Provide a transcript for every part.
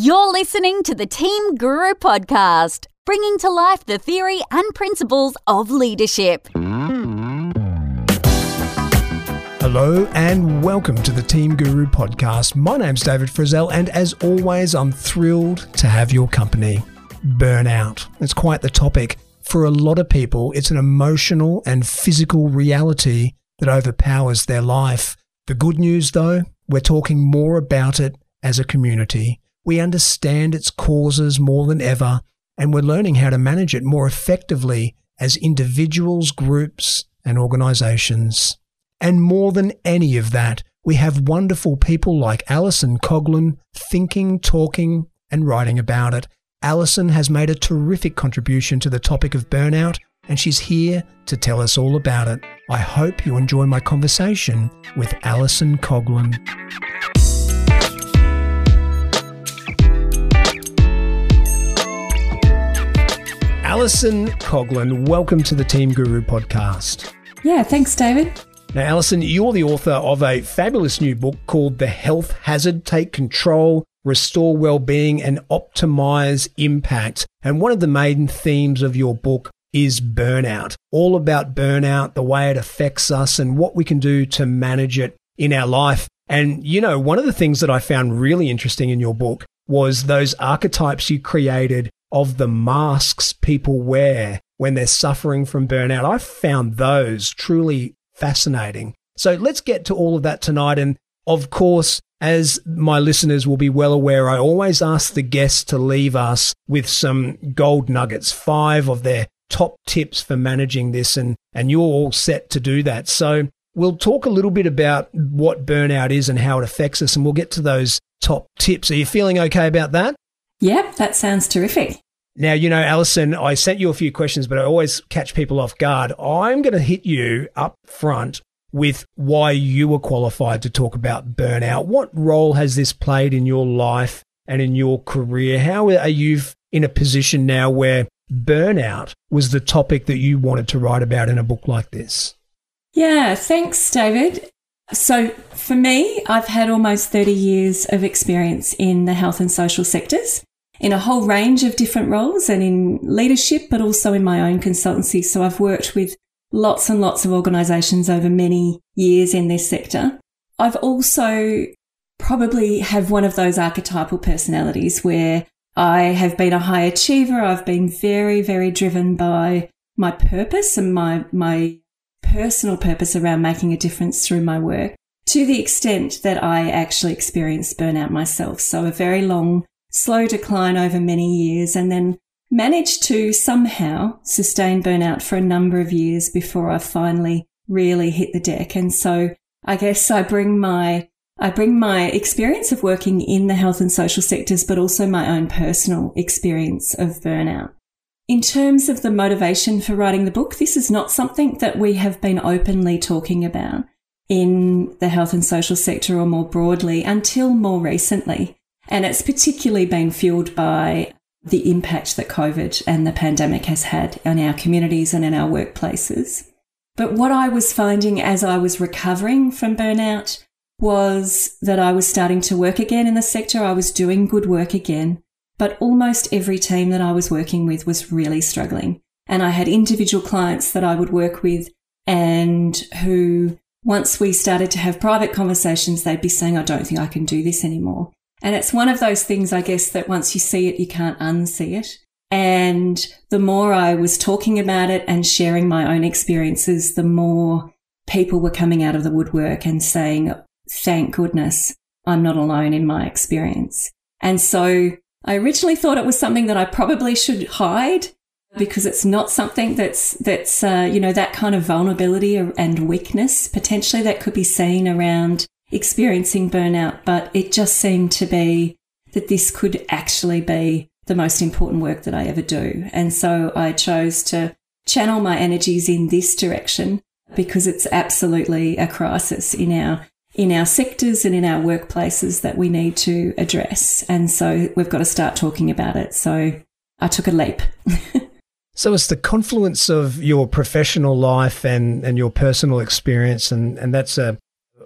You're listening to the Team Guru podcast, bringing to life the theory and principles of leadership. Hello and welcome to the Team Guru podcast. My name's David Frizzell, and as always, I'm thrilled to have your company. Burnout. It's quite the topic. For a lot of people, it's an emotional and physical reality that overpowers their life. The good news, though, we're talking more about it as a community. We understand its causes more than ever, and we're learning how to manage it more effectively as individuals, groups, and organizations. And more than any of that, we have wonderful people like Alison Coughlin thinking, talking, and writing about it. Alison has made a terrific contribution to the topic of burnout, and she's here to tell us all about it. I hope you enjoy my conversation with Alison Coughlin. Alison Coughlin, welcome to the Team Guru podcast. Yeah, thanks, David. Now, Alison, you're the author of a fabulous new book called The Health Hazard Take Control, Restore Wellbeing, and Optimize Impact. And one of the main themes of your book is burnout, all about burnout, the way it affects us, and what we can do to manage it in our life. And, you know, one of the things that I found really interesting in your book was those archetypes you created of the masks people wear when they're suffering from burnout. I found those truly fascinating. So let's get to all of that tonight. And of course, as my listeners will be well aware, I always ask the guests to leave us with some gold nuggets, five of their top tips for managing this. And, and you're all set to do that. So we'll talk a little bit about what burnout is and how it affects us. And we'll get to those top tips. Are you feeling okay about that? Yep, that sounds terrific. Now, you know, Alison, I sent you a few questions, but I always catch people off guard. I'm going to hit you up front with why you were qualified to talk about burnout. What role has this played in your life and in your career? How are you in a position now where burnout was the topic that you wanted to write about in a book like this? Yeah, thanks, David. So, for me, I've had almost 30 years of experience in the health and social sectors in a whole range of different roles and in leadership, but also in my own consultancy. So I've worked with lots and lots of organizations over many years in this sector. I've also probably have one of those archetypal personalities where I have been a high achiever. I've been very, very driven by my purpose and my, my personal purpose around making a difference through my work to the extent that I actually experienced burnout myself. So a very long slow decline over many years and then managed to somehow sustain burnout for a number of years before I finally really hit the deck. And so I guess I bring my I bring my experience of working in the health and social sectors, but also my own personal experience of burnout. In terms of the motivation for writing the book, this is not something that we have been openly talking about in the health and social sector or more broadly until more recently. And it's particularly been fueled by the impact that COVID and the pandemic has had on our communities and in our workplaces. But what I was finding as I was recovering from burnout was that I was starting to work again in the sector. I was doing good work again, but almost every team that I was working with was really struggling. And I had individual clients that I would work with and who, once we started to have private conversations, they'd be saying, I don't think I can do this anymore. And it's one of those things, I guess, that once you see it, you can't unsee it. And the more I was talking about it and sharing my own experiences, the more people were coming out of the woodwork and saying, thank goodness I'm not alone in my experience. And so I originally thought it was something that I probably should hide because it's not something that's, that's, uh, you know, that kind of vulnerability and weakness potentially that could be seen around experiencing burnout, but it just seemed to be that this could actually be the most important work that I ever do. And so I chose to channel my energies in this direction because it's absolutely a crisis in our in our sectors and in our workplaces that we need to address. And so we've got to start talking about it. So I took a leap. so it's the confluence of your professional life and, and your personal experience and, and that's a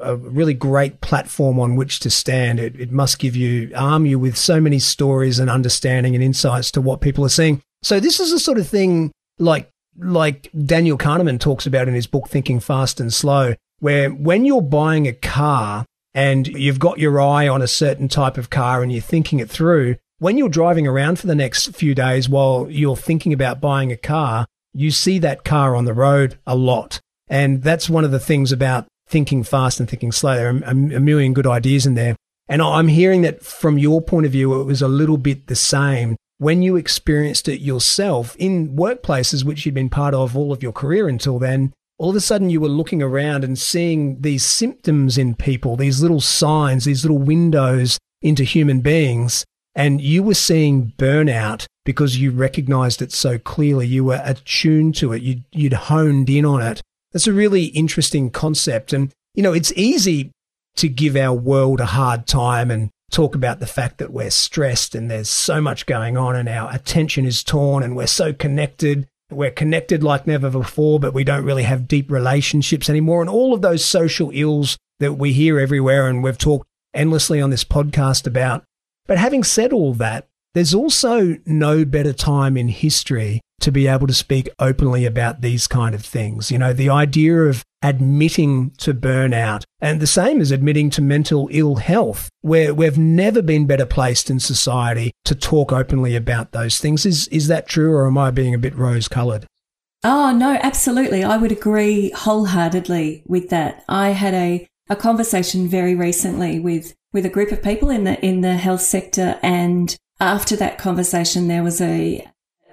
a really great platform on which to stand. It, it must give you, arm you with so many stories and understanding and insights to what people are seeing. So this is the sort of thing like, like Daniel Kahneman talks about in his book, Thinking Fast and Slow, where when you're buying a car and you've got your eye on a certain type of car and you're thinking it through, when you're driving around for the next few days while you're thinking about buying a car, you see that car on the road a lot. And that's one of the things about thinking fast and thinking slow. There are a, million good ideas in there. And I'm hearing that from your point of view, it was a little bit the same when you experienced it yourself in workplaces, which you'd been part of all of your career until then. All of a sudden, you were looking around and seeing these symptoms in people, these little signs, these little windows into human beings. And you were seeing burnout because you recognized it so clearly. You were attuned to it. You'd, you'd honed in on it. That's a really interesting concept. And, you know, it's easy to give our world a hard time and talk about the fact that we're stressed and there's so much going on and our attention is torn and we're so connected. We're connected like never before, but we don't really have deep relationships anymore. And all of those social ills that we hear everywhere and we've talked endlessly on this podcast about. But having said all that, there's also no better time in history to be able to speak openly about these kind of things. You know, the idea of admitting to burnout and the same as admitting to mental ill health, where we've never been better placed in society to talk openly about those things. Is, is that true or am I being a bit rose colored? Oh, no, absolutely. I would agree wholeheartedly with that. I had a, a conversation very recently with, with a group of people in the, in the health sector and after that conversation, there was a,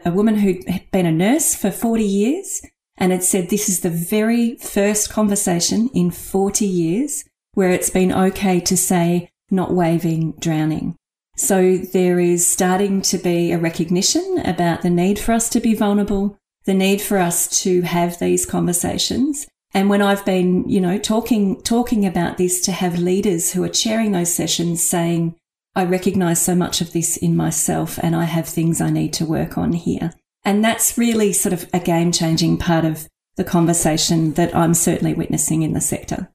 a woman who'd been a nurse for 40 years and had said this is the very first conversation in 40 years where it's been okay to say not waving, drowning. So there is starting to be a recognition about the need for us to be vulnerable, the need for us to have these conversations. And when I've been, you know, talking, talking about this to have leaders who are chairing those sessions saying, I recognize so much of this in myself and I have things I need to work on here. And that's really sort of a game changing part of the conversation that I'm certainly witnessing in the sector.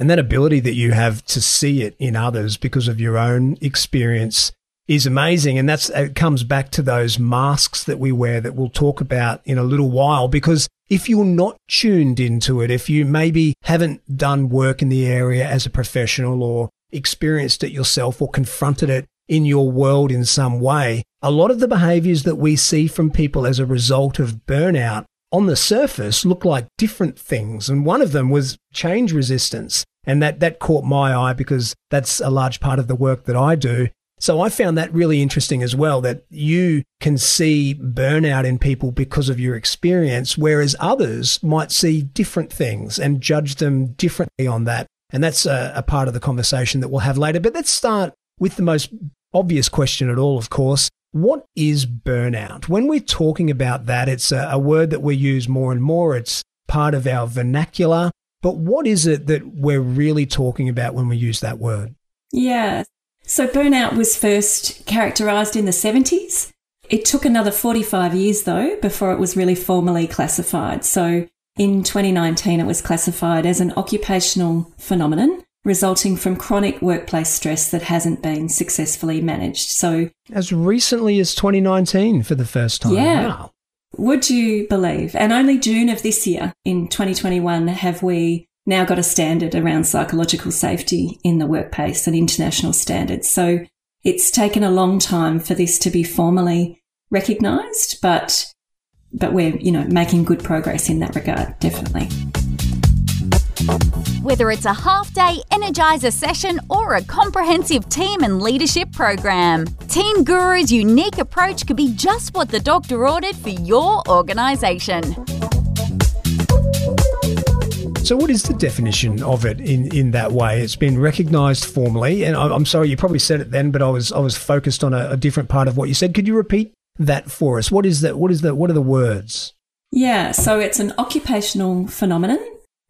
And that ability that you have to see it in others because of your own experience is amazing. And that's, it comes back to those masks that we wear that we'll talk about in a little while. Because if you're not tuned into it, if you maybe haven't done work in the area as a professional or experienced it yourself or confronted it in your world in some way, a lot of the behaviors that we see from people as a result of burnout on the surface look like different things. And one of them was change resistance. And that, that caught my eye because that's a large part of the work that I do. So I found that really interesting as well, that you can see burnout in people because of your experience, whereas others might see different things and judge them differently on that. And that's a, a part of the conversation that we'll have later. But let's start with the most obvious question at all, of course. What is burnout? When we're talking about that, it's a, a, word that we use more and more. It's part of our vernacular. But what is it that we're really talking about when we use that word? Yeah. So burnout was first characterized in the 70s. It took another 45 years, though, before it was really formally classified. So in 2019, it was classified as an occupational phenomenon resulting from chronic workplace stress that hasn't been successfully managed. So, as recently as 2019 for the first time. Yeah. Wow. Would you believe? And only June of this year, in 2021, have we now got a standard around psychological safety in the workplace, an international standard. So it's taken a long time for this to be formally recognised, but but we're, you know, making good progress in that regard, definitely. Whether it's a half day Energizer session or a comprehensive team and leadership program, Team Guru's unique approach could be just what the doctor ordered for your organisation. So, what is the definition of it in, in that way? It's been recognised formally, and I'm sorry, you probably said it then, but I was I was focused on a, a different part of what you said. Could you repeat that for us? What is that? What is that? What are the words? Yeah, so it's an occupational phenomenon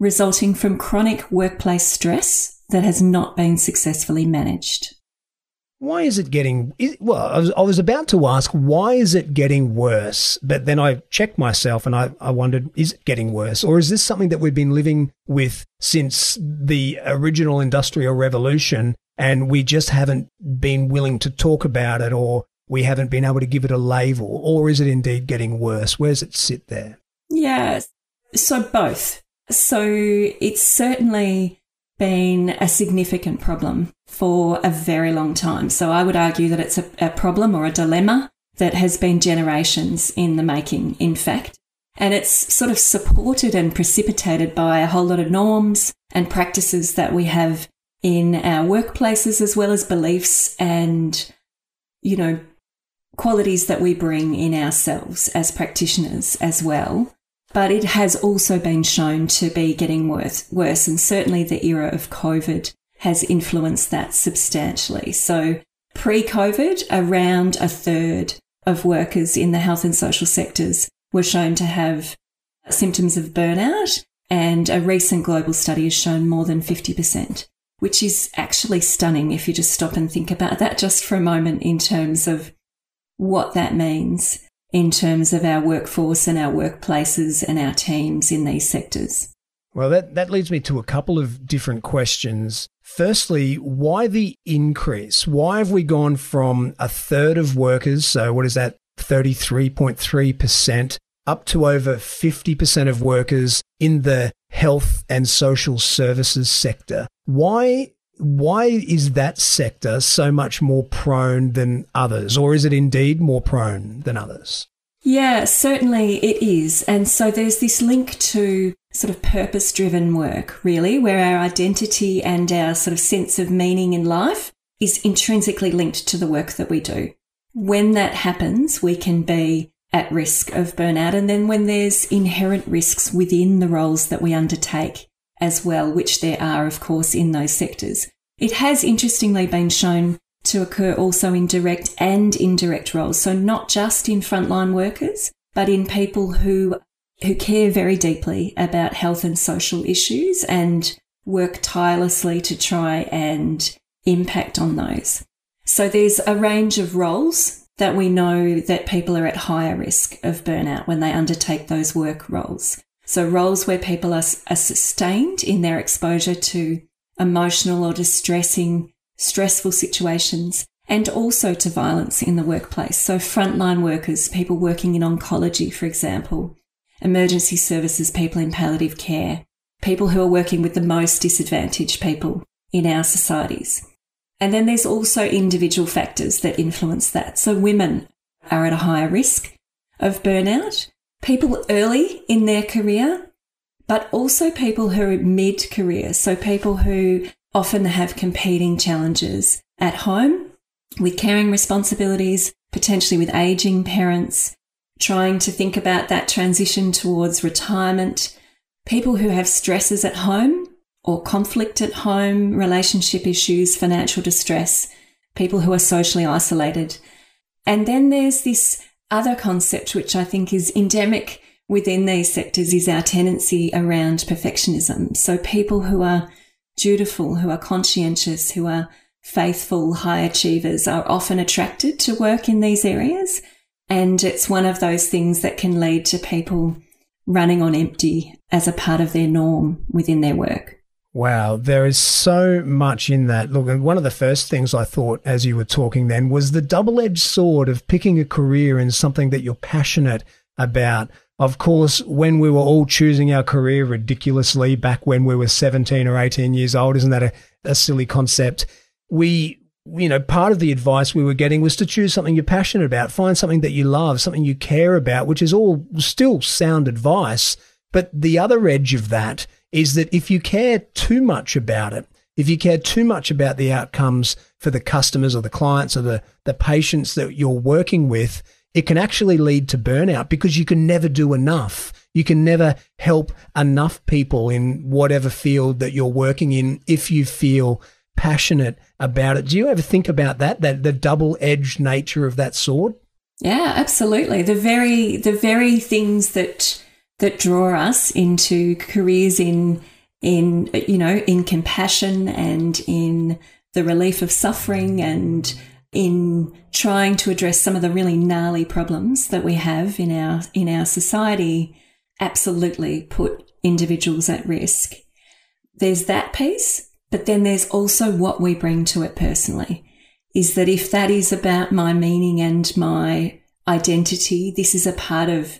resulting from chronic workplace stress that has not been successfully managed. why is it getting well I was, I was about to ask why is it getting worse but then i checked myself and I, I wondered is it getting worse or is this something that we've been living with since the original industrial revolution and we just haven't been willing to talk about it or we haven't been able to give it a label or is it indeed getting worse where does it sit there yeah so both so it's certainly been a significant problem for a very long time. So I would argue that it's a, a, problem or a dilemma that has been generations in the making, in fact. And it's sort of supported and precipitated by a whole lot of norms and practices that we have in our workplaces, as well as beliefs and, you know, qualities that we bring in ourselves as practitioners as well but it has also been shown to be getting worse, worse. And certainly the era of COVID has influenced that substantially. So pre COVID, around a third of workers in the health and social sectors were shown to have symptoms of burnout. And a recent global study has shown more than 50%, which is actually stunning if you just stop and think about that just for a moment in terms of what that means in terms of our workforce and our workplaces and our teams in these sectors? Well, that, that leads me to a couple of different questions. Firstly, why the increase? Why have we gone from a third of workers, so what is that, 33.3%, up to over 50% of workers in the health and social services sector? Why why is that sector so much more prone than others, or is it indeed more prone than others? Yeah, certainly it is. And so there's this link to sort of purpose driven work, really, where our identity and our sort of sense of meaning in life is intrinsically linked to the work that we do. When that happens, we can be at risk of burnout. And then when there's inherent risks within the roles that we undertake, as well, which there are, of course, in those sectors. It has interestingly been shown to occur also in direct and indirect roles. So not just in frontline workers, but in people who, who care very deeply about health and social issues and work tirelessly to try and impact on those. So there's a range of roles that we know that people are at higher risk of burnout when they undertake those work roles. So roles where people are, are sustained in their exposure to emotional or distressing, stressful situations and also to violence in the workplace. So frontline workers, people working in oncology, for example, emergency services, people in palliative care, people who are working with the most disadvantaged people in our societies. And then there's also individual factors that influence that. So women are at a higher risk of burnout people early in their career, but also people who are mid career. So people who often have competing challenges at home with caring responsibilities, potentially with aging parents, trying to think about that transition towards retirement, people who have stresses at home or conflict at home, relationship issues, financial distress, people who are socially isolated. And then there's this other concept, which I think is endemic within these sectors, is our tendency around perfectionism. So people who are dutiful, who are conscientious, who are faithful, high achievers are often attracted to work in these areas. And it's one of those things that can lead to people running on empty as a part of their norm within their work. Wow, there is so much in that. Look, and one of the first things I thought as you were talking then was the double edged sword of picking a career in something that you're passionate about. Of course, when we were all choosing our career ridiculously back when we were 17 or 18 years old, isn't that a, a silly concept? We, you know, part of the advice we were getting was to choose something you're passionate about, find something that you love, something you care about, which is all still sound advice. But the other edge of that is that if you care too much about it, if you care too much about the outcomes for the customers or the clients or the, the patients that you're working with, it can actually lead to burnout because you can never do enough. You can never help enough people in whatever field that you're working in if you feel passionate about it. Do you ever think about that, that the double-edged nature of that sword? Yeah, absolutely. The very the very things that that draw us into careers in in you know in compassion and in the relief of suffering and in trying to address some of the really gnarly problems that we have in our in our society absolutely put individuals at risk. There's that piece, but then there's also what we bring to it personally. Is that if that is about my meaning and my identity, this is a part of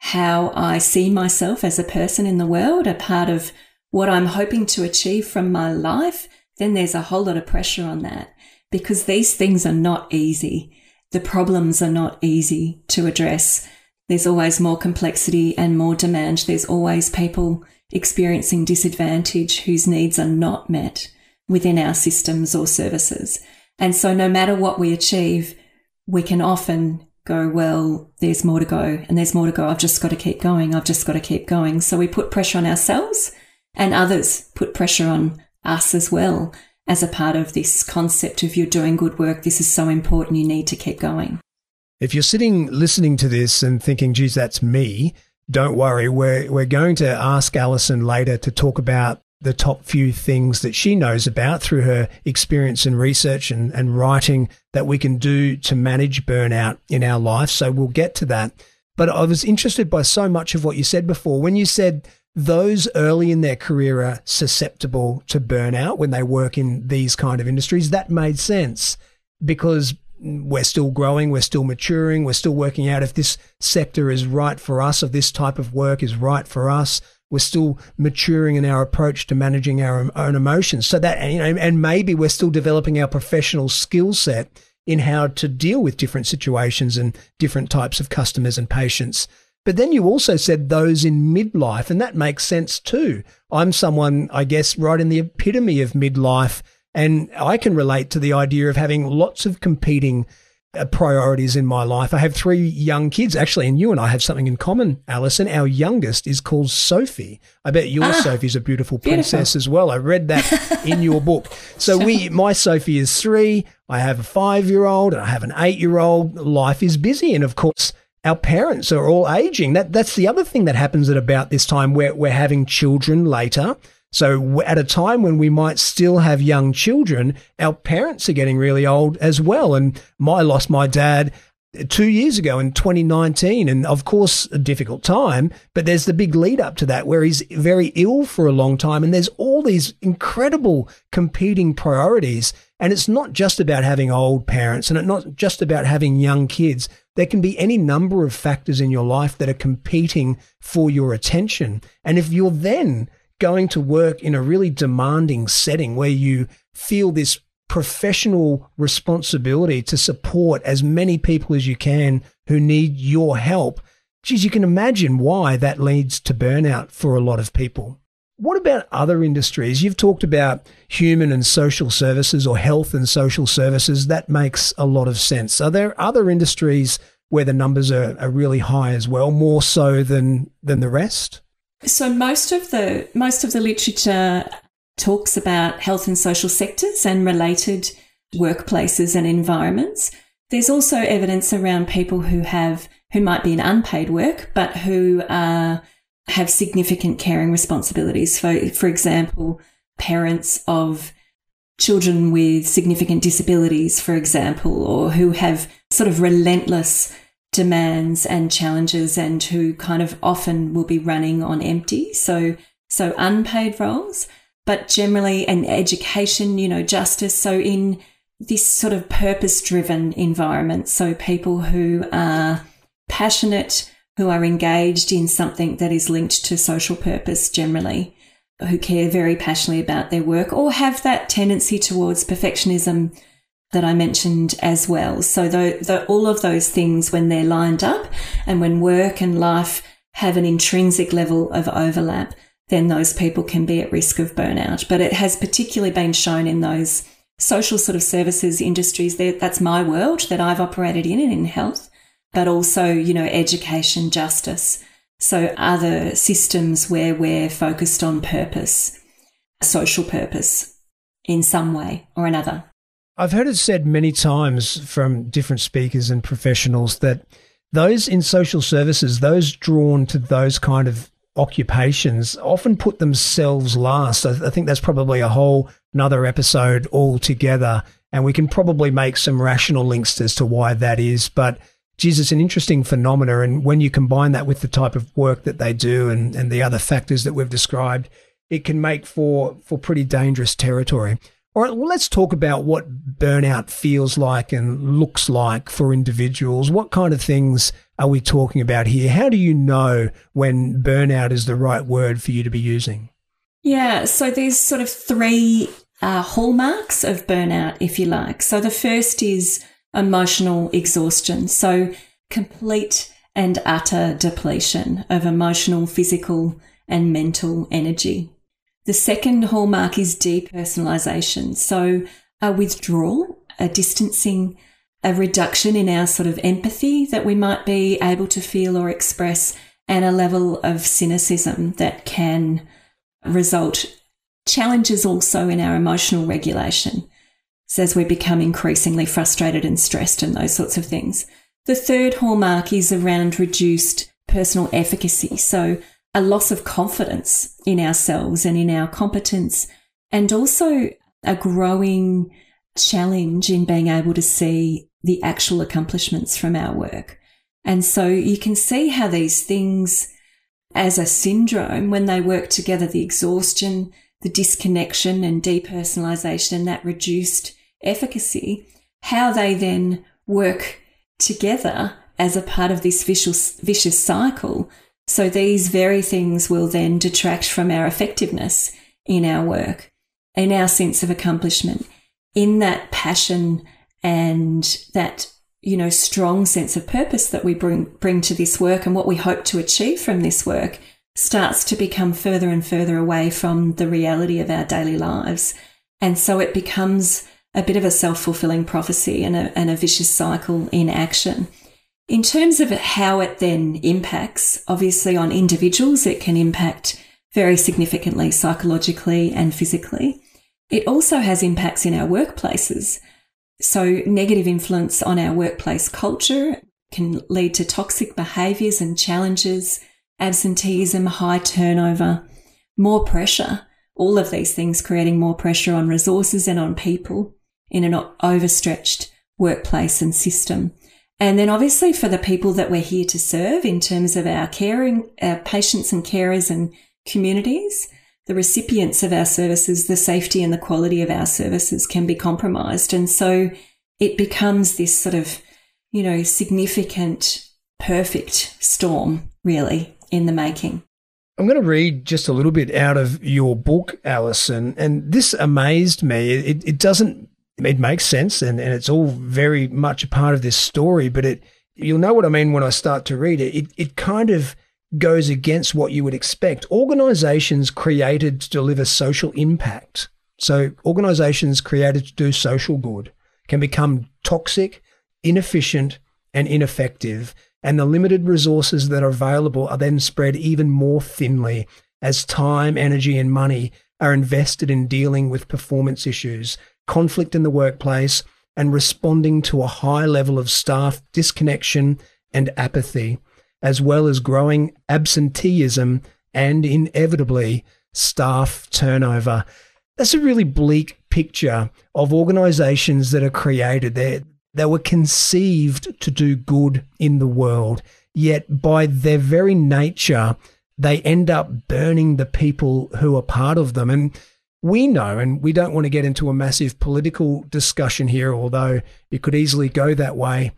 how I see myself as a person in the world, a part of what I'm hoping to achieve from my life, then there's a whole lot of pressure on that because these things are not easy. The problems are not easy to address. There's always more complexity and more demand. There's always people experiencing disadvantage whose needs are not met within our systems or services. And so no matter what we achieve, we can often go, well, there's more to go and there's more to go. I've just got to keep going. I've just got to keep going. So we put pressure on ourselves and others put pressure on us as well as a part of this concept of you're doing good work. This is so important. You need to keep going. If you're sitting listening to this and thinking, geez, that's me, don't worry. We're, we're going to ask Alison later to talk about the top few things that she knows about through her experience and research and, and writing that we can do to manage burnout in our life. So we'll get to that. But I was interested by so much of what you said before. When you said those early in their career are susceptible to burnout when they work in these kind of industries, that made sense because we're still growing, we're still maturing, we're still working out if this sector is right for us, if this type of work is right for us. We're still maturing in our approach to managing our own emotions. So that, you know, and maybe we're still developing our professional skill set in how to deal with different situations and different types of customers and patients. But then you also said those in midlife, and that makes sense too. I'm someone, I guess, right in the epitome of midlife, and I can relate to the idea of having lots of competing priorities in my life. I have three young kids, actually, and you and I have something in common, Alison. Our youngest is called Sophie. I bet your ah, Sophie's a beautiful princess beautiful. as well. I read that in your book. So we, my Sophie is three. I have a five-year-old and I have an eight-year-old. Life is busy, and of course, our parents are all aging. That that's the other thing that happens at about this time where we're having children later. So at a time when we might still have young children, our parents are getting really old as well. And I lost my dad uh, two years ago in 2019. And of course, a difficult time, but there's the big lead up to that where he's very ill for a long time. And there's all these incredible competing priorities. And it's not just about having old parents and it's not just about having young kids. There can be any number of factors in your life that are competing for your attention. And if you're then going to work in a really demanding setting where you feel this professional responsibility to support as many people as you can who need your help, geez, you can imagine why that leads to burnout for a lot of people. What about other industries? You've talked about human and social services or health and social services. That makes a lot of sense. Are there other industries where the numbers are, are really high as well, more so than than the rest? So most of the most of the literature talks about health and social sectors and related workplaces and environments. There's also evidence around people who have, who might be in unpaid work, but who are, have significant caring responsibilities. For, for example, parents of children with significant disabilities, for example, or who have sort of relentless demands and challenges and who kind of often will be running on empty. So, so unpaid roles but generally and education, you know, justice. So in this sort of purpose driven environment, so people who are passionate, who are engaged in something that is linked to social purpose generally, who care very passionately about their work or have that tendency towards perfectionism that I mentioned as well. So the, the, all of those things, when they're lined up and when work and life have an intrinsic level of overlap, then those people can be at risk of burnout. But it has particularly been shown in those social sort of services industries. That's my world that I've operated in and in health, but also, you know, education, justice. So other systems where we're focused on purpose, social purpose in some way or another. I've heard it said many times from different speakers and professionals that those in social services, those drawn to those kind of occupations often put themselves last. I, I think that's probably a whole another episode altogether. And we can probably make some rational links as to why that is. But geez, it's an interesting phenomena. And when you combine that with the type of work that they do and, and the other factors that we've described, it can make for, for pretty dangerous territory. All right, well, let's talk about what burnout feels like and looks like for individuals. What kind of things are we talking about here? How do you know when burnout is the right word for you to be using? Yeah, so there's sort of three uh, hallmarks of burnout, if you like. So the first is emotional exhaustion. So complete and utter depletion of emotional, physical, and mental energy. The second hallmark is depersonalization. So a withdrawal, a distancing, a reduction in our sort of empathy that we might be able to feel or express, and a level of cynicism that can result challenges also in our emotional regulation as we become increasingly frustrated and stressed and those sorts of things. The third hallmark is around reduced personal efficacy. So a loss of confidence in ourselves and in our competence, and also a growing challenge in being able to see the actual accomplishments from our work. And so you can see how these things as a syndrome, when they work together, the exhaustion, the disconnection and depersonalization and that reduced efficacy, how they then work together as a part of this vicious, vicious cycle. So these very things will then detract from our effectiveness in our work, in our sense of accomplishment, in that passion and that you know strong sense of purpose that we bring bring to this work and what we hope to achieve from this work starts to become further and further away from the reality of our daily lives. And so it becomes a bit of a self-fulfilling prophecy and a, and a vicious cycle in action in terms of how it then impacts obviously on individuals it can impact very significantly psychologically and physically it also has impacts in our workplaces so, negative influence on our workplace culture can lead to toxic behaviours and challenges, absenteeism, high turnover, more pressure. All of these things creating more pressure on resources and on people in an overstretched workplace and system. And then obviously for the people that we're here to serve in terms of our caring, our patients and carers and communities, the recipients of our services, the safety and the quality of our services can be compromised. And so it becomes this sort of, you know, significant, perfect storm, really, in the making. I'm going to read just a little bit out of your book, Alison, and this amazed me. It, it doesn't, it makes sense and, and it's all very much a part of this story, but it, you'll know what I mean when I start to read it. It, it kind of goes against what you would expect. Organizations created to deliver social impact. So organizations created to do social good can become toxic, inefficient, and ineffective. And the limited resources that are available are then spread even more thinly as time, energy, and money are invested in dealing with performance issues, conflict in the workplace, and responding to a high level of staff disconnection and apathy as well as growing absenteeism and inevitably staff turnover. That's a really bleak picture of organizations that are created. They, they were conceived to do good in the world, yet by their very nature, they end up burning the people who are part of them. And we know, and we don't want to get into a massive political discussion here, although it could easily go that way.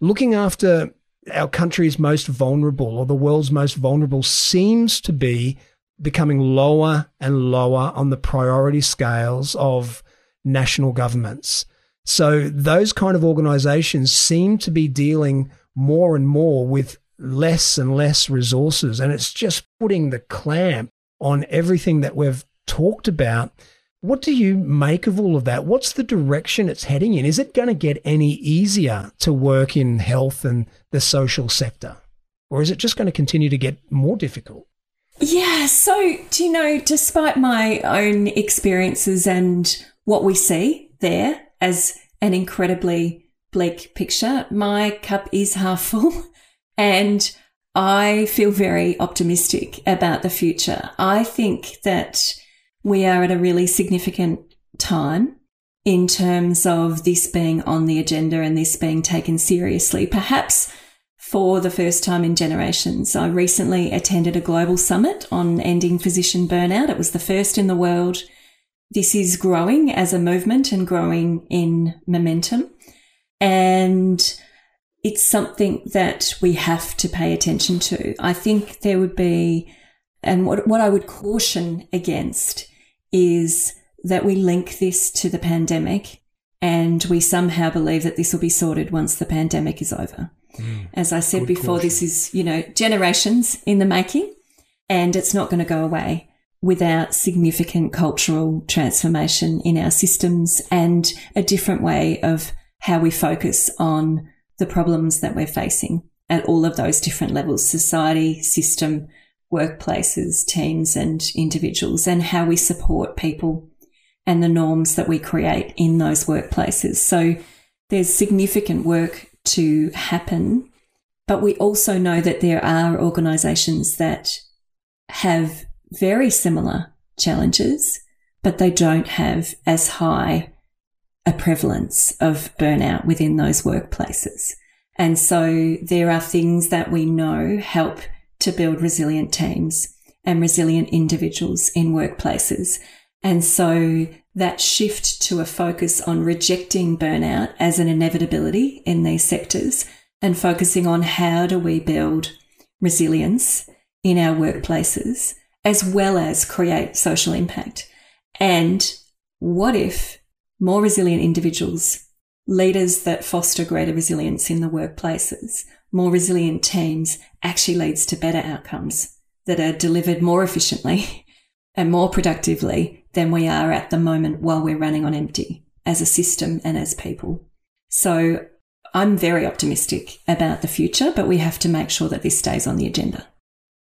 Looking after our country's most vulnerable or the world's most vulnerable seems to be becoming lower and lower on the priority scales of national governments. So those kind of organizations seem to be dealing more and more with less and less resources. And it's just putting the clamp on everything that we've talked about what do you make of all of that? What's the direction it's heading in? Is it going to get any easier to work in health and the social sector? Or is it just going to continue to get more difficult? Yeah. So, do you know, despite my own experiences and what we see there as an incredibly bleak picture, my cup is half full and I feel very optimistic about the future. I think that we are at a really significant time in terms of this being on the agenda and this being taken seriously. Perhaps for the first time in generations. I recently attended a global summit on ending physician burnout. It was the first in the world. This is growing as a movement and growing in momentum. And it's something that we have to pay attention to. I think there would be, and what, what I would caution against is that we link this to the pandemic and we somehow believe that this will be sorted once the pandemic is over. Mm. As I said before, caution. this is, you know, generations in the making and it's not going to go away without significant cultural transformation in our systems and a different way of how we focus on the problems that we're facing at all of those different levels, society, system, workplaces, teams and individuals and how we support people and the norms that we create in those workplaces. So there's significant work to happen. But we also know that there are organizations that have very similar challenges, but they don't have as high a prevalence of burnout within those workplaces. And so there are things that we know help to build resilient teams and resilient individuals in workplaces. And so that shift to a focus on rejecting burnout as an inevitability in these sectors and focusing on how do we build resilience in our workplaces as well as create social impact. And what if more resilient individuals, leaders that foster greater resilience in the workplaces, more resilient teams actually leads to better outcomes that are delivered more efficiently and more productively than we are at the moment while we're running on empty as a system and as people. So I'm very optimistic about the future, but we have to make sure that this stays on the agenda.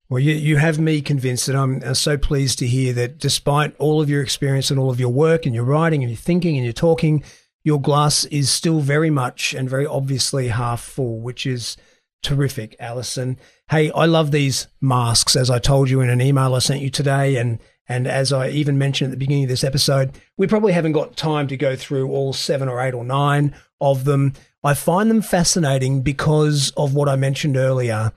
Well, you, you have me convinced, and I'm so pleased to hear that despite all of your experience and all of your work and your writing and your thinking and your talking, your glass is still very much and very obviously half full, which is terrific, Alison. Hey, I love these masks, as I told you in an email I sent you today, and and as I even mentioned at the beginning of this episode, we probably haven't got time to go through all seven or eight or nine of them. I find them fascinating because of what I mentioned earlier.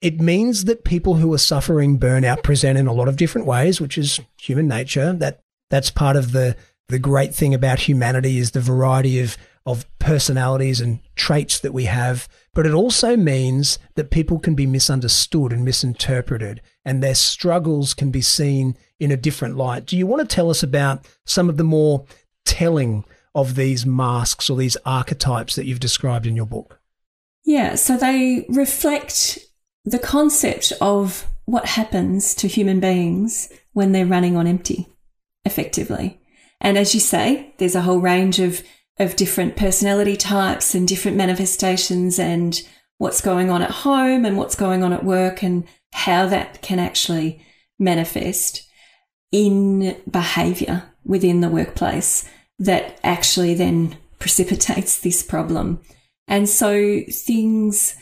It means that people who are suffering burnout present in a lot of different ways, which is human nature. That that's part of the the great thing about humanity is the variety of of personalities and traits that we have, but it also means that people can be misunderstood and misinterpreted, and their struggles can be seen in a different light. Do you want to tell us about some of the more telling of these masks or these archetypes that you've described in your book? Yeah, so they reflect the concept of what happens to human beings when they're running on empty, effectively. And as you say, there's a whole range of of different personality types and different manifestations and what's going on at home and what's going on at work and how that can actually manifest in behavior within the workplace that actually then precipitates this problem. And so things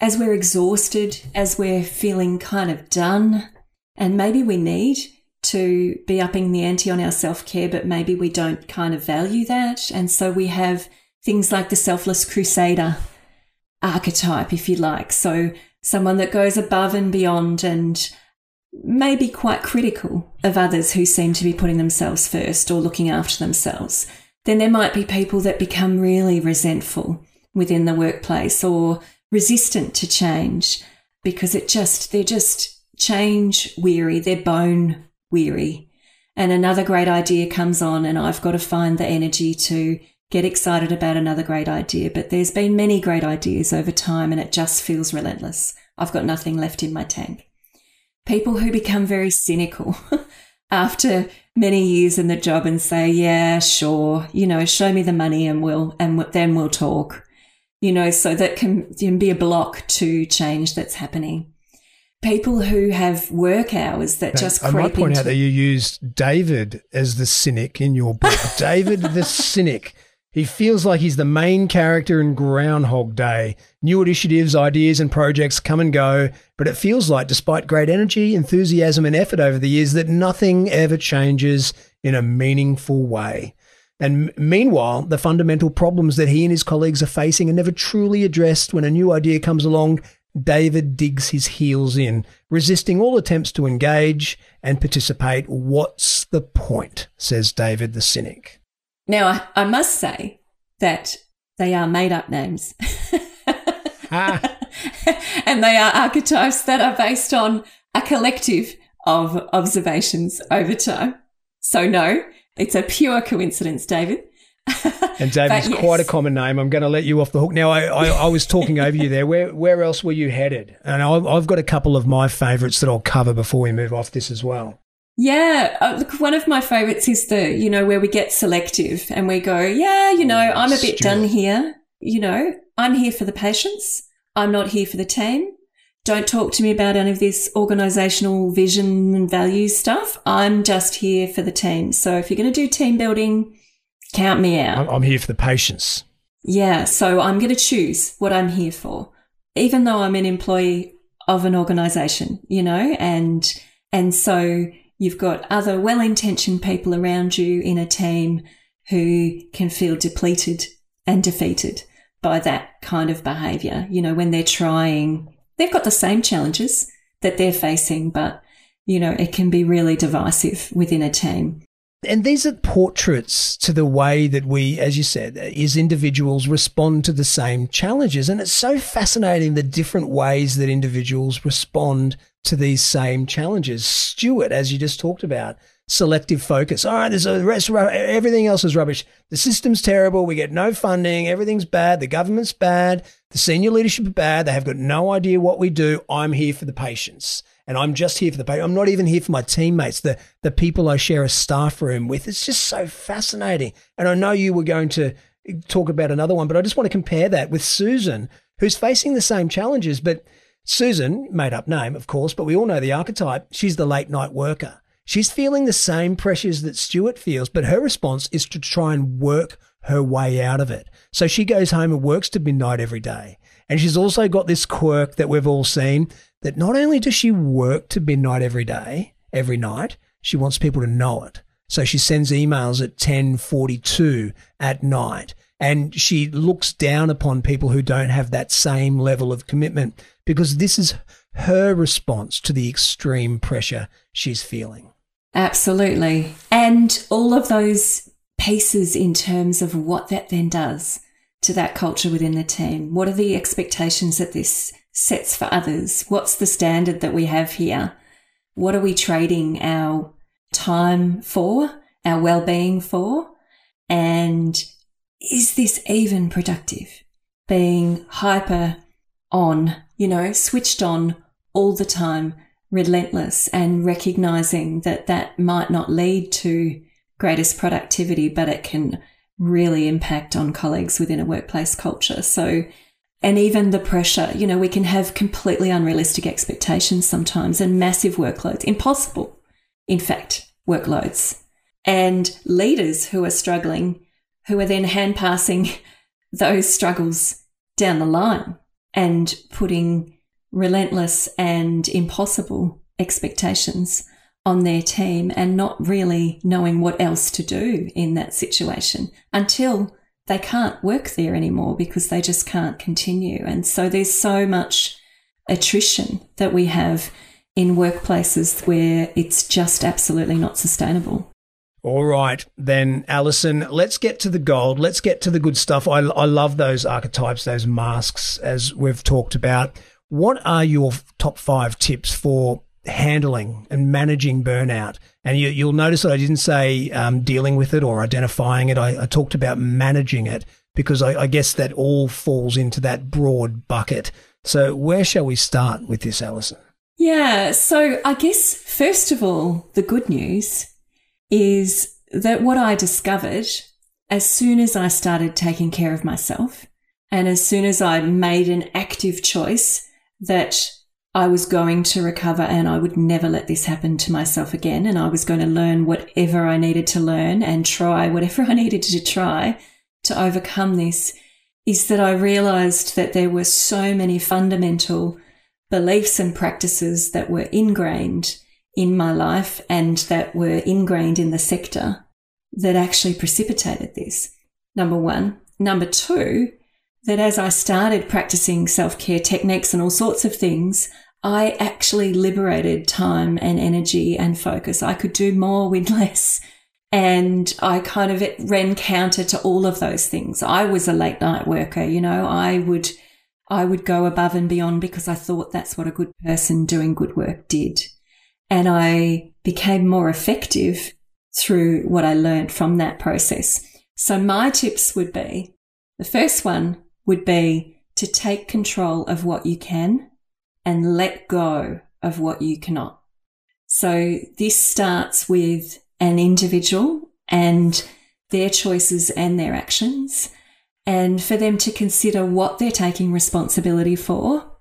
as we're exhausted, as we're feeling kind of done, and maybe we need to be upping the ante on our self care, but maybe we don't kind of value that. And so we have things like the selfless crusader archetype, if you like. So someone that goes above and beyond and maybe quite critical of others who seem to be putting themselves first or looking after themselves. Then there might be people that become really resentful within the workplace or resistant to change because it just, they're just change weary, they're bone weary. And another great idea comes on, and I've got to find the energy to get excited about another great idea. But there's been many great ideas over time, and it just feels relentless. I've got nothing left in my tank. People who become very cynical after many years in the job and say, "Yeah, sure, you know, show me the money, and we'll and then we'll talk." You know, so that can, can be a block to change that's happening people who have work hours that just I might point out that you used David as the cynic in your book. David the cynic. He feels like he's the main character in Groundhog Day. New initiatives, ideas, and projects come and go, but it feels like, despite great energy, enthusiasm, and effort over the years, that nothing ever changes in a meaningful way. And meanwhile, the fundamental problems that he and his colleagues are facing are never truly addressed. When a new idea comes along, David digs his heels in, resisting all attempts to engage and participate. What's the point? says David the cynic. Now, I, I must say that they are made up names. ah. and they are archetypes that are based on a collective of observations over time. So, no, it's a pure coincidence, David. and David's yes. quite a common name. I'm going to let you off the hook. Now, I, I, I was talking over you there. Where where else were you headed? And I've, I've got a couple of my favourites that I'll cover before we move off this as well. Yeah, uh, look, one of my favourites is the you know where we get selective and we go, yeah, you know, oh, I'm a bit done here. You know, I'm here for the patients. I'm not here for the team. Don't talk to me about any of this organizational vision and values stuff. I'm just here for the team. So if you're going to do team building, count me out. I'm here for the patients. Yeah. So I'm going to choose what I'm here for, even though I'm an employee of an organization, you know, and, and so you've got other well-intentioned people around you in a team who can feel depleted and defeated by that kind of behavior. You know, when they're trying, they've got the same challenges that they're facing, but, you know, it can be really divisive within a team. And these are portraits to the way that we, as you said, as individuals respond to the same challenges. And it's so fascinating the different ways that individuals respond to these same challenges. Stuart, as you just talked about, selective focus. All right, there's a rest, everything else is rubbish. The system's terrible. We get no funding. Everything's bad. The government's bad. The senior leadership are bad. They have got no idea what we do. I'm here for the patients. And I'm just here for the patient. I'm not even here for my teammates, the, the people I share a staff room with. It's just so fascinating. And I know you were going to talk about another one, but I just want to compare that with Susan, who's facing the same challenges. But Susan, made up name, of course, but we all know the archetype. She's the late night worker. She's feeling the same pressures that Stuart feels, but her response is to try and work her way out of it. So she goes home and works to midnight every day. And she's also got this quirk that we've all seen that not only does she work to midnight every day, every night, she wants people to know it. So she sends emails at 10:42 at night and she looks down upon people who don't have that same level of commitment because this is her response to the extreme pressure she's feeling. Absolutely. And all of those pieces in terms of what that then does to that culture within the team. What are the expectations that this sets for others? What's the standard that we have here? What are we trading our time for, our well-being for? And is this even productive? Being hyper on, you know, switched on all the time relentless and recognizing that that might not lead to greatest productivity, but it can really impact on colleagues within a workplace culture. So, and even the pressure, you know, we can have completely unrealistic expectations sometimes and massive workloads, impossible, in fact, workloads. And leaders who are struggling, who are then hand passing those struggles down the line and putting relentless and impossible expectations on their team and not really knowing what else to do in that situation until they can't work there anymore because they just can't continue. And so there's so much attrition that we have in workplaces where it's just absolutely not sustainable. All right, then, Alison, let's get to the gold. Let's get to the good stuff. I, I love those archetypes, those masks, as we've talked about. What are your top five tips for handling and managing burnout? And you, will notice that I didn't say um, dealing with it or identifying it. I, I talked about managing it because I, I guess that all falls into that broad bucket. So, where shall we start with this, Alison? Yeah. So, I guess, first of all, the good news is that what I discovered as soon as I started taking care of myself and as soon as I made an active choice that I was going to recover and I would never let this happen to myself again. And I was going to learn whatever I needed to learn and try whatever I needed to try to overcome this is that I realized that there were so many fundamental beliefs and practices that were ingrained in my life and that were ingrained in the sector that actually precipitated this. Number one. Number two, that as I started practicing self care techniques and all sorts of things, I actually liberated time and energy and focus. I could do more with less. And I kind of ran counter to all of those things. I was a late night worker, you know, I would, I would go above and beyond because I thought that's what a good person doing good work did. And I became more effective through what I learned from that process. So my tips would be the first one would be to take control of what you can and let go of what you cannot. So this starts with an individual and their choices and their actions and for them to consider what they're taking responsibility for,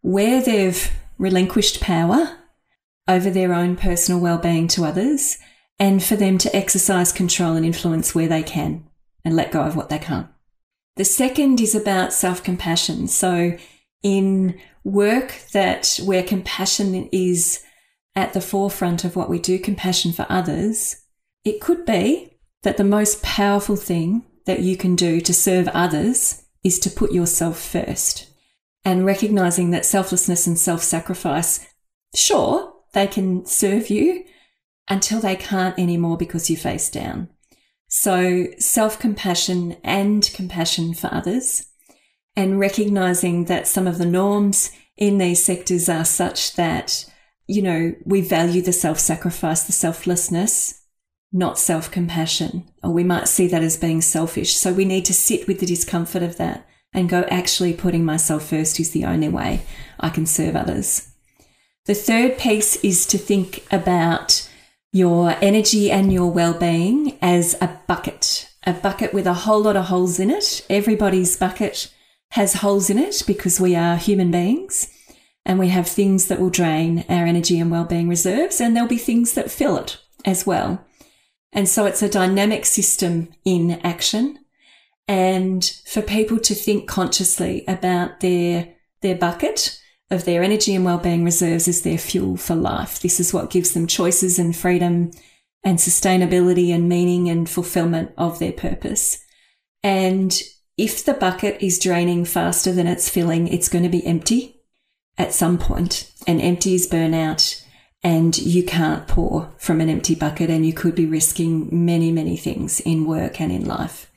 where they've relinquished power over their own personal well-being to others and for them to exercise control and influence where they can and let go of what they can't. The second is about self-compassion. So in work that where compassion is at the forefront of what we do, compassion for others, it could be that the most powerful thing that you can do to serve others is to put yourself first and recognizing that selflessness and self sacrifice, sure, they can serve you until they can't anymore because you face down. So self compassion and compassion for others and recognizing that some of the norms in these sectors are such that, you know, we value the self sacrifice, the selflessness, not self compassion, or we might see that as being selfish. So we need to sit with the discomfort of that and go, actually, putting myself first is the only way I can serve others. The third piece is to think about your energy and your well-being as a bucket, a bucket with a whole lot of holes in it. Everybody's bucket has holes in it because we are human beings and we have things that will drain our energy and well-being reserves and there'll be things that fill it as well. And so it's a dynamic system in action and for people to think consciously about their their bucket of their energy and well-being reserves as their fuel for life. This is what gives them choices and freedom and sustainability and meaning and fulfillment of their purpose. And if the bucket is draining faster than it's filling, it's going to be empty at some point. And empty is burnout and you can't pour from an empty bucket and you could be risking many, many things in work and in life.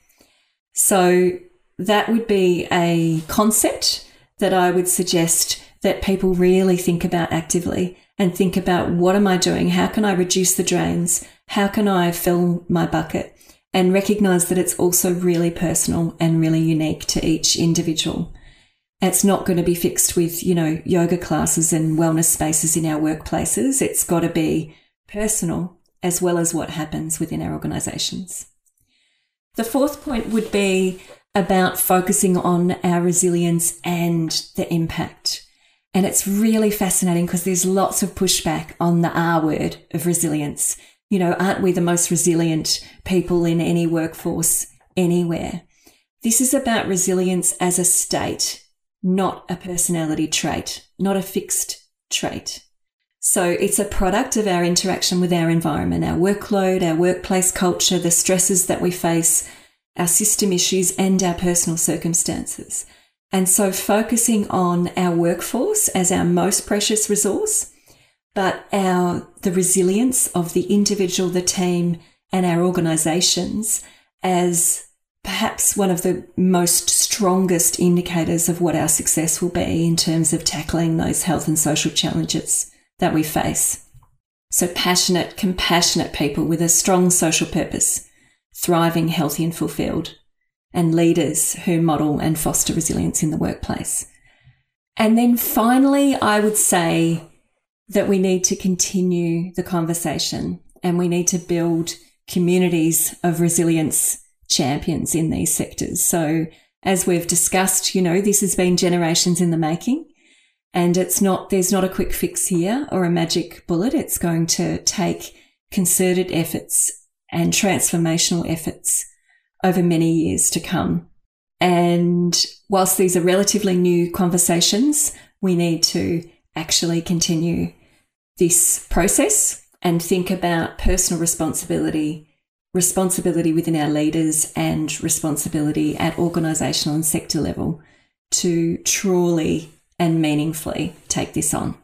So that would be a concept that I would suggest that people really think about actively and think about what am I doing? How can I reduce the drains? How can I fill my bucket? And recognize that it's also really personal and really unique to each individual. It's not going to be fixed with, you know, yoga classes and wellness spaces in our workplaces. It's got to be personal as well as what happens within our organizations. The fourth point would be about focusing on our resilience and the impact. And it's really fascinating because there's lots of pushback on the R word of resilience. You know, aren't we the most resilient people in any workforce anywhere? This is about resilience as a state, not a personality trait, not a fixed trait. So it's a product of our interaction with our environment, our workload, our workplace culture, the stresses that we face, our system issues and our personal circumstances. And so focusing on our workforce as our most precious resource, but our, the resilience of the individual, the team and our organizations as perhaps one of the most strongest indicators of what our success will be in terms of tackling those health and social challenges that we face. So passionate, compassionate people with a strong social purpose, thriving, healthy and fulfilled and leaders who model and foster resilience in the workplace. And then finally, I would say that we need to continue the conversation and we need to build communities of resilience champions in these sectors. So as we've discussed, you know, this has been generations in the making and it's not, there's not a quick fix here or a magic bullet. It's going to take concerted efforts and transformational efforts over many years to come. And whilst these are relatively new conversations, we need to actually continue this process and think about personal responsibility, responsibility within our leaders, and responsibility at organisational and sector level to truly and meaningfully take this on.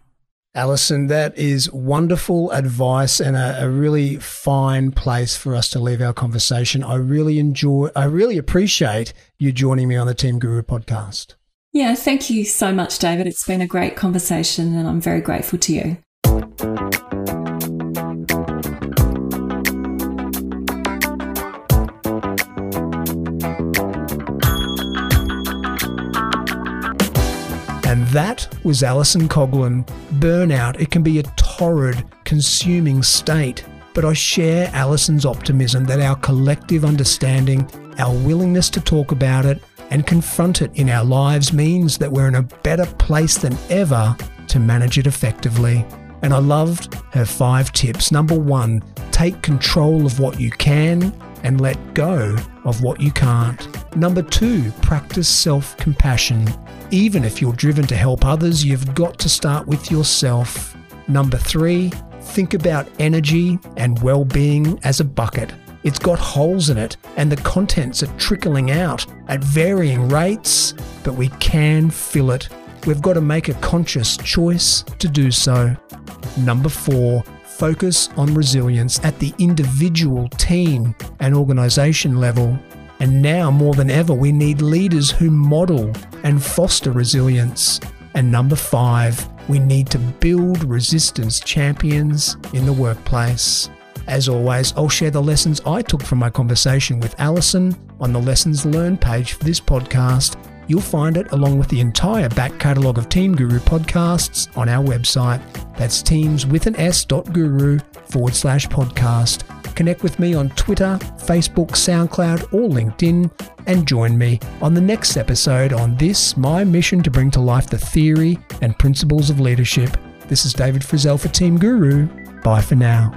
Alison, that is wonderful advice and a, a, really fine place for us to leave our conversation. I really enjoy, I really appreciate you joining me on the Team Guru podcast. Yeah, thank you so much, David. It's been a great conversation and I'm very grateful to you. And that was Alison Coughlin. Burnout, it can be a torrid, consuming state. But I share Alison's optimism that our collective understanding, our willingness to talk about it and confront it in our lives means that we're in a better place than ever to manage it effectively. And I loved her five tips. Number one, take control of what you can and let go of what you can't. Number two, practice self compassion. Even if you're driven to help others, you've got to start with yourself. Number three, think about energy and well being as a bucket. It's got holes in it, and the contents are trickling out at varying rates, but we can fill it. We've got to make a conscious choice to do so. Number four, focus on resilience at the individual, team, and organisation level. And now more than ever, we need leaders who model and foster resilience. And number five, we need to build resistance champions in the workplace. As always, I'll share the lessons I took from my conversation with Alison on the Lessons Learned page for this podcast. You'll find it along with the entire back catalogue of Team Guru podcasts on our website. That's teams with an S dot guru forward slash podcast. Connect with me on Twitter, Facebook, SoundCloud, or LinkedIn, and join me on the next episode on this, my mission to bring to life the theory and principles of leadership. This is David Frizzell for Team Guru. Bye for now.